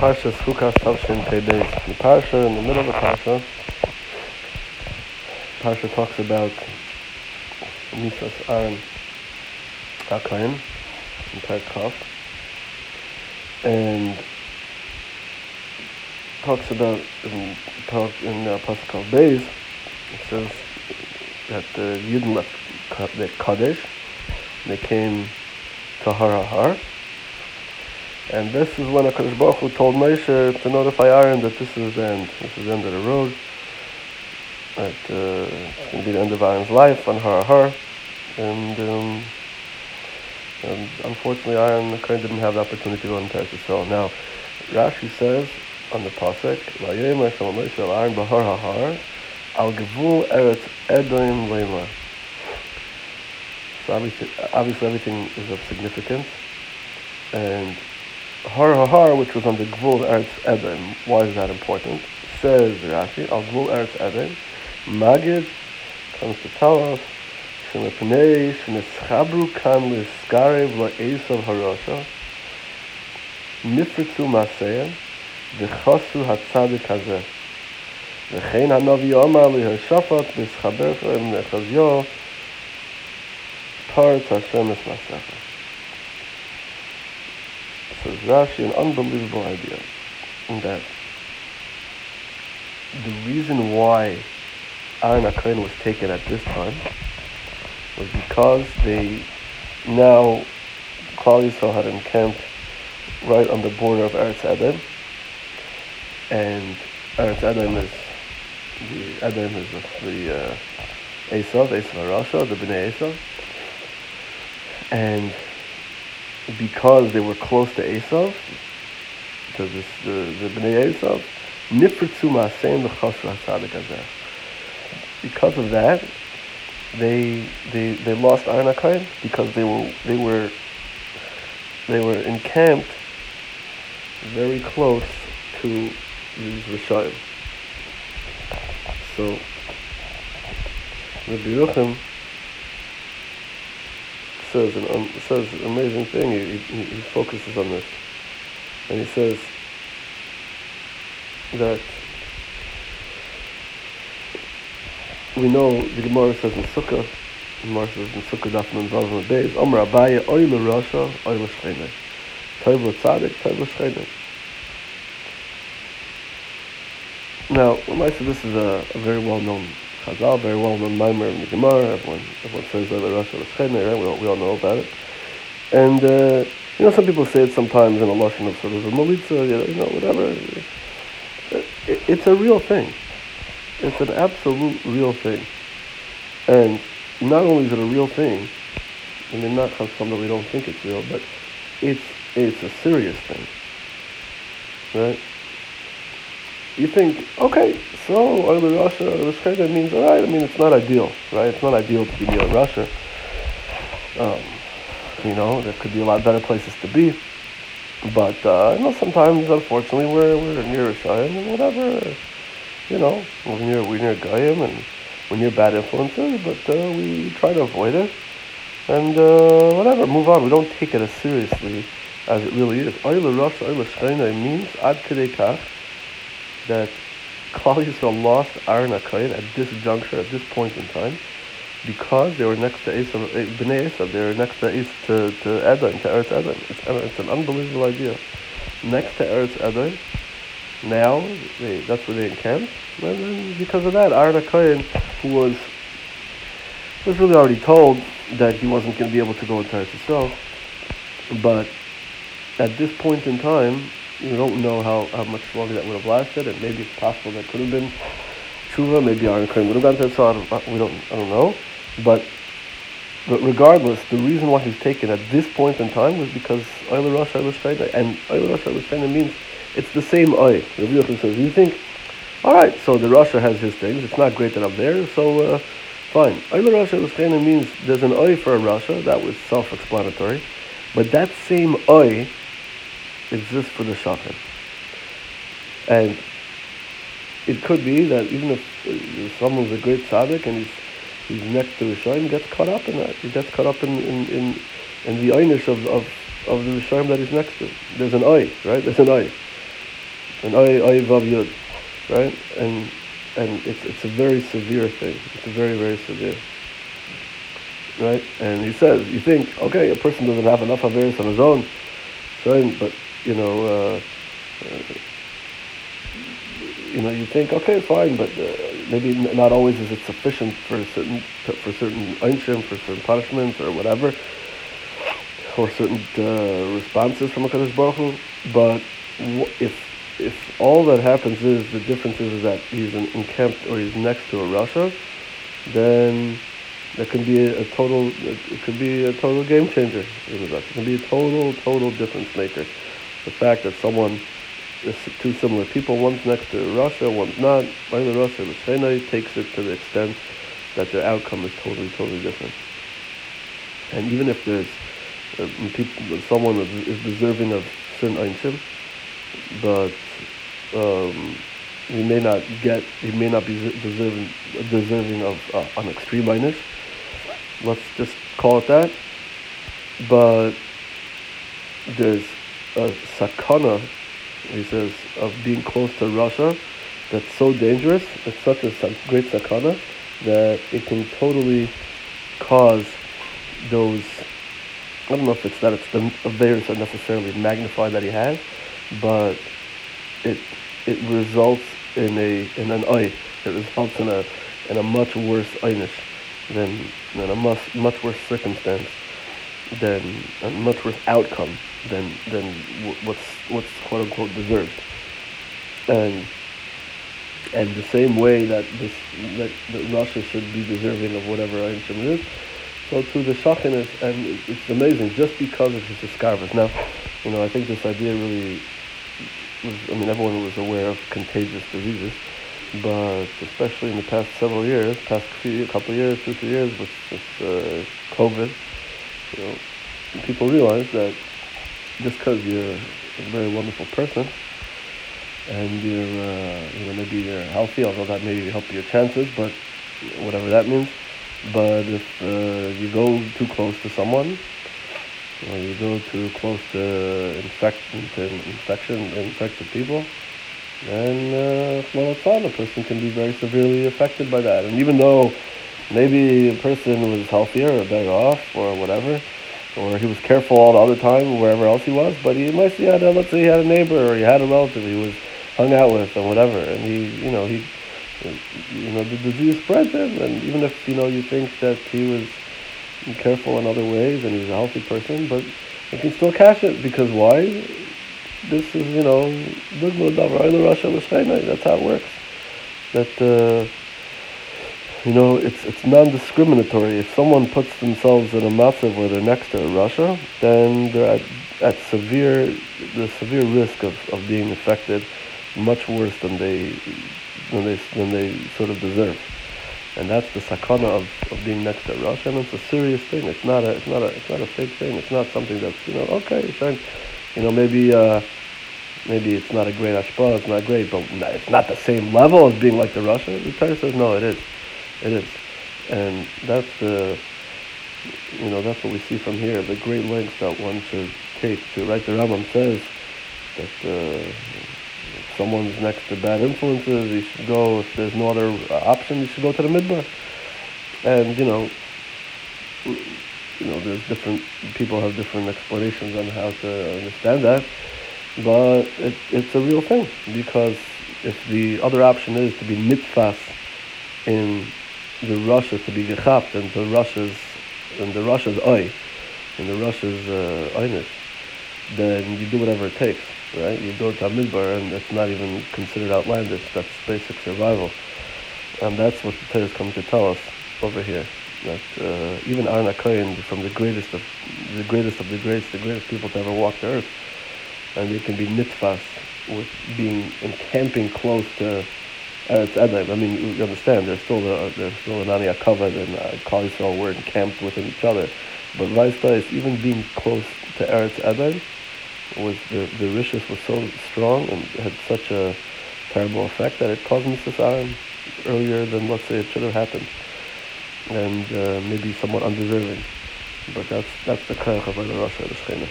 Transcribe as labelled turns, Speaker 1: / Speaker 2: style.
Speaker 1: Parsha Chukas Tavshin Pei. The Parsha, in the middle of the Parsha, Parsha talks about Misas Aaron HaKohen in Perkov, and talks about in talk in uh, Pascal Beis. It says that the Yidden left the Kadesh. They came to Har Har. And this is when HaKadosh Baruch Hu told Moshe to notify Aaron that this is the end. This is the end of the road. That uh, it's going to be the end of Aaron's life on Har Har. And, um, and unfortunately, Aaron kind didn't have the opportunity to go into Yisrael. Now, Rashi says on the pasuk, "Vayomer Shalom Moshe Aaron b'Har Har al Gevul Eretz Edom Leimar." So obviously, obviously everything is of significance. And Har Har, which was on the Gvul Eretz Edom. Why is that important? Says Rashi, Al Gvul Eretz Edom, Magid comes to tell us, Shemepnei Sheneschabru Kan Liskarev La'esav Harosha, Nifritzu Maseya, V'chosu Hatzadik Hazeh. וכן הנביא אמר להושפת מסחבך עם נחזיו פרץ השם את מסכת. So Rashi, an unbelievable idea, that the reason why Aaron HaKohen was taken at this time was because they now Klal Yisrael had encamped right on the border of Eretz Edom, and Eretz Edom is the Edom is the uh, Esav, Esav Rasha, the Bnei Esav, and because they were close to Esav, to this, the, the Bnei Esav, Nifritzu Ma'asein L'chasra Hatzadik. Because of that, they they they lost Aaron because they were they were they were encamped very close to these Rishayim. So Rabbi Yochanan says an um, says an amazing thing. He, he, he focuses on this, and he says that we know the Gemara says in Sukkah, the Gemara says in Sukkah Daf Nun Vav Nun Beis, Omer Abaye Oy LeRasha Oy LeShchene, Tov LeTzadik Tov LeShchene. Now, said this is a, a very well-known Chazal, very well-known Maimer in the Gemara. Everyone, everyone says Oy LeRasha L'Shchene, right? We all, we all know about it. And uh, you know, some people say it sometimes in a lashon of sort of a molitza, you know, whatever. It, it's a real thing. It's an absolute real thing. And not only is it a real thing, I mean, not some that we don't think it's real, but it's it's a serious thing, right? You think, okay, so Oy LeRasha, rasha means all right. I mean, it's not ideal, right? It's not ideal to be near rasha. Um, you know, there could be a lot better places to be. But uh, you know, sometimes, unfortunately, we're we're near Rishayim and whatever. You know, we're near we're near Goyim and we're near bad influences, but uh, we try to avoid it and uh, whatever, move on. We don't take it as seriously as it really is. Oil Rosh, Oil Shchina means ad kach that Klal Yisrael lost Aaron HaKohen at this juncture, at this point in time, because they were next to Esav, eh, Bnei Esav, they were next to East to, to Edom, to Eretz Edom. It's, uh, it's an unbelievable idea. Next to Eretz Edom, now they, that's where they encamped. And then because of that, Aaron HaKohen, who was was really already told that he wasn't going to be able to go into Eretz Yisrael, but at this point in time, you don't know how, how much longer that would have lasted, and maybe it's possible that could have been tshuva, maybe Aaron HaKohen would have gone to Eretz Yisrael, we don't, I don't know, but but regardless, the reason why he's taken at this point in time was because Oil Rosh Shchina, and Oil Rosh Shchina means it's the same Oy. Rabbi Yochanan says, you think, all right, so the rasha has his things. It's not great that I'm there, so uh, fine. Oil Rosh Shchina means there's an Oy for a rasha. That was self-explanatory. But that same Oy exists for the Shachan. And it could be that even if uh, someone's a great tzaddik and he's he's next to Rishayim, gets caught up in that. He gets caught up in in, in, in the oynish of, of, of the Rishayim that he's next to. There's an oy, right? There's an oy. an oy oy vav yud, right? And and it's it's a very severe thing. It's a very very severe, right? And he says, you think, okay, a person doesn't have enough averus on his own, fine, but you know. Uh, uh, you know, you think, okay, fine, but uh, maybe not always is it sufficient for certain for certain einshim, for certain punishments or whatever, or certain uh, responses from a Kadosh Baruch Hu. But if if all that happens is the difference is that he's encamped or he's next to a rasha, then that can be a, a, total it could be a total game changer. It can be a total total difference maker. The fact that someone is two similar people, one's next to rasha, one's not. The rasha, the Shena takes it to the extent that their outcome is totally, totally different. And even if there's uh, people, someone is deserving of certain einshim, but um, may not get, he may not be deserving, deserving of uh, an extreme einish. Let's just call it that. But there's a sakana he says, of being close to rasha that's so dangerous, it's such a great sakana, that it can totally cause those, I don't know if it's that it's the Averis are necessarily magnified that he has, but it it results in a in an eye. It results in a in a much worse einish than than a much much worse circumstance than a much worse outcome than than what's what's quote unquote deserved. And and the same way that this that, that rasha should be deserving of whatever Einstein is, so to the Shachin is, and it's amazing just because of his escarvas. Now, you know, I think this idea really was, I mean, everyone was aware of contagious diseases, but especially in the past several years, past few, couple of years, two, three years with, with uh, COVID, you know, people realize that just because you're a very wonderful person and you're, uh, you know, maybe you're healthy, although that may help your chances, but whatever that means. But if uh, you go too close to someone, or you go too close to infection, to infection, infected people, then uh, well. A person can be very severely affected by that. And even though maybe a person was healthier or better off or whatever, or he was careful all the other time wherever else he was. But he might see had a, let's say he had a neighbor or he had a relative he was hung out with or whatever, and he you know he you know the disease spread him, and even if you know you think that he was careful in other ways and he was a healthy person, but he can still catch it because why? This is you know that's how it works. That. Uh, you know, it's it's non-discriminatory. If someone puts themselves in a matzav where they're next to rasha, then they're at, at severe the severe risk of, of being affected much worse than they than they than they sort of deserve. And that's the sakana of, of being next to rasha, and it's a serious thing. It's not a it's not a it's not a fake thing. It's not something that's you know okay, fine. You know maybe. Uh, maybe it's not a great ashpa, it's not great, but it's not the same level as being like the rasha. The Torah says no, it is. It is. And that's the, you know, that's what we see from here, the great lengths that one should take to, right, the Rambam says that uh, if someone's next to bad influences, you should go, if there's no other option, you should go to the midbar. And, you know, you know, there's different, people have different explanations on how to understand that, but it, it's a real thing, because if the other option is to be mitfas in the rasha to be gechapt and the rasha's and the rasha's eye and the rasha's uh, then you do whatever it takes, right? You go to a midbar and it's not even considered outlandish. That's basic survival, and that's what the Torah is coming to tell us over here. That uh, even Aaron HaKohen, from the greatest of the greatest of the greats, the greatest people to ever walk the earth, and they can be nitfas with being encamping close to Eretz Edom. I mean, you understand, there's still the, there's still an Ani covered and uh, Yisrael were encamped within each other. But Vaista is even being close to Eretz Edom was the the rishus was so strong and had such a terrible effect that it caused Mrs. earlier than let's say it should have happened, and uh, maybe somewhat undeserving. But that's that's the koyach of the Rasha the Shechina.